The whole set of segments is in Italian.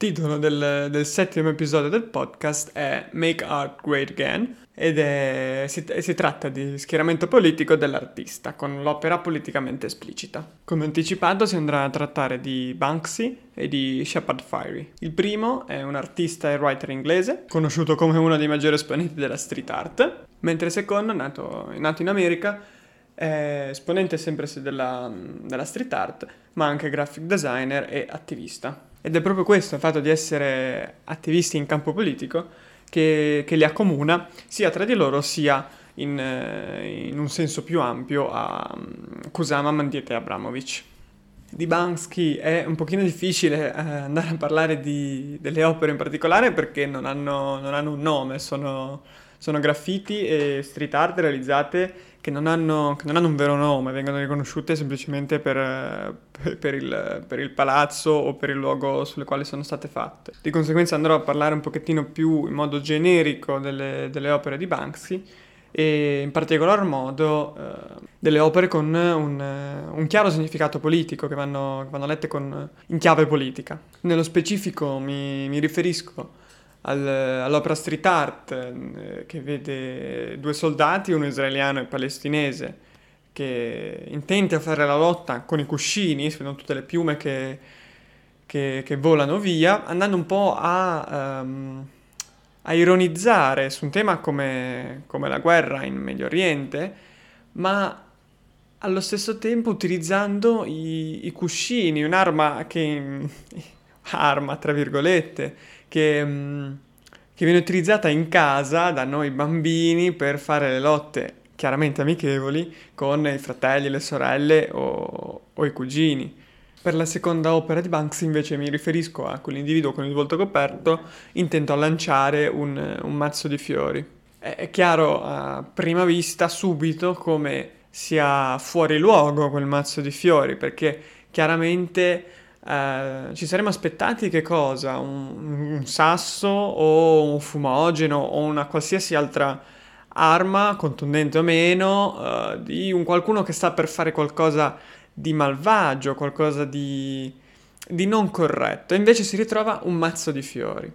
titolo del, del, settimo episodio del podcast è Make Art Great Again ed è, si, si, tratta di schieramento politico dell'artista con l'opera politicamente esplicita. Come anticipato si andrà a trattare di Banksy e di Shepard Fiery. Il primo è un artista e writer inglese, conosciuto come uno dei maggiori esponenti della street art, mentre il secondo, nato, nato in America, è esponente sempre della, della street art, ma anche graphic designer e attivista. Ed è proprio questo, il fatto di essere attivisti in campo politico, che, che li accomuna sia tra di loro sia in, eh, in un senso più ampio a um, Kusama, Mandiete e Abramovic. Di Bansky è un pochino difficile eh, andare a parlare di, delle opere in particolare perché non hanno, non hanno un nome, sono, sono graffiti e street art realizzate che non, hanno, che non hanno un vero nome, vengono riconosciute semplicemente per, per, il, per, il, palazzo o per il luogo sulle quali sono state fatte. Di conseguenza andrò a parlare un pochettino più in modo generico delle, delle opere di Banksy e in particolar modo eh, delle opere con un, un, chiaro significato politico che vanno, vanno lette con, in chiave politica. Nello specifico mi, mi riferisco al, all'opera street art eh, che vede due soldati, uno israeliano e palestinese, che intenti a fare la lotta con i cuscini, si vedono tutte le piume che, che, che volano via, andando un po' a, um, a ironizzare su un tema come, come, la guerra in Medio Oriente, ma allo stesso tempo utilizzando i, i cuscini, un'arma che... arma, tra virgolette, che, mm, che viene utilizzata in casa da noi bambini per fare le lotte chiaramente amichevoli con i fratelli, le sorelle o, o, i cugini. Per la seconda opera di Banksy invece mi riferisco a quell'individuo con il volto coperto intento a lanciare un, un mazzo di fiori. È chiaro a prima vista subito come sia fuori luogo quel mazzo di fiori perché chiaramente eh, ci saremmo aspettati che cosa? Un, un, sasso o un fumogeno o una qualsiasi altra arma, contundente o meno, uh, di un qualcuno che sta per fare qualcosa di malvagio, qualcosa di, di non corretto. E invece si ritrova un mazzo di fiori.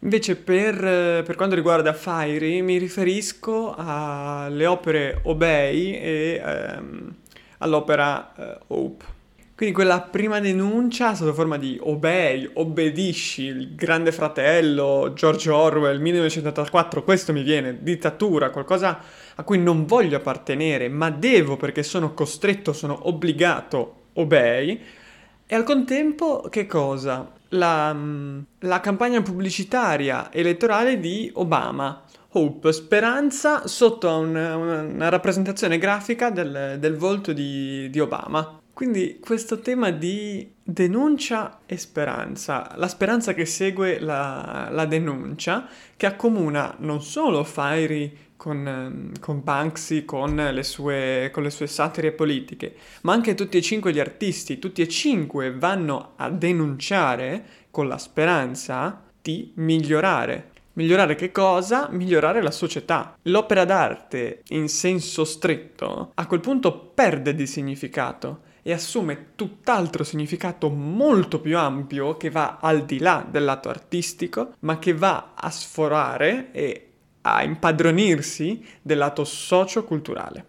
Invece per, per, quanto riguarda Fiery mi riferisco alle opere Obey e ehm, all'opera eh, Hope. Quindi quella prima denuncia sotto forma di obey, obbedisci, il grande fratello, George Orwell, 1984, questo mi viene, dittatura, qualcosa a cui non voglio appartenere, ma devo perché sono costretto, sono obbligato, obey. E al contempo che cosa? La, la campagna pubblicitaria elettorale di Obama. Hope, speranza sotto una, una rappresentazione grafica del, del volto di, di Obama. Quindi questo tema di denuncia e speranza, la speranza che segue la, la denuncia, che accomuna non solo Fiery con, con Banksy, con le, sue, con le sue satire politiche, ma anche tutti e cinque gli artisti, tutti e cinque vanno a denunciare con la speranza di migliorare. Migliorare che cosa? Migliorare la società. L'opera d'arte, in senso stretto, a quel punto perde di significato e assume tutt'altro significato molto più ampio che va al di là del lato artistico, ma che va a sforare e a impadronirsi del lato socio-culturale.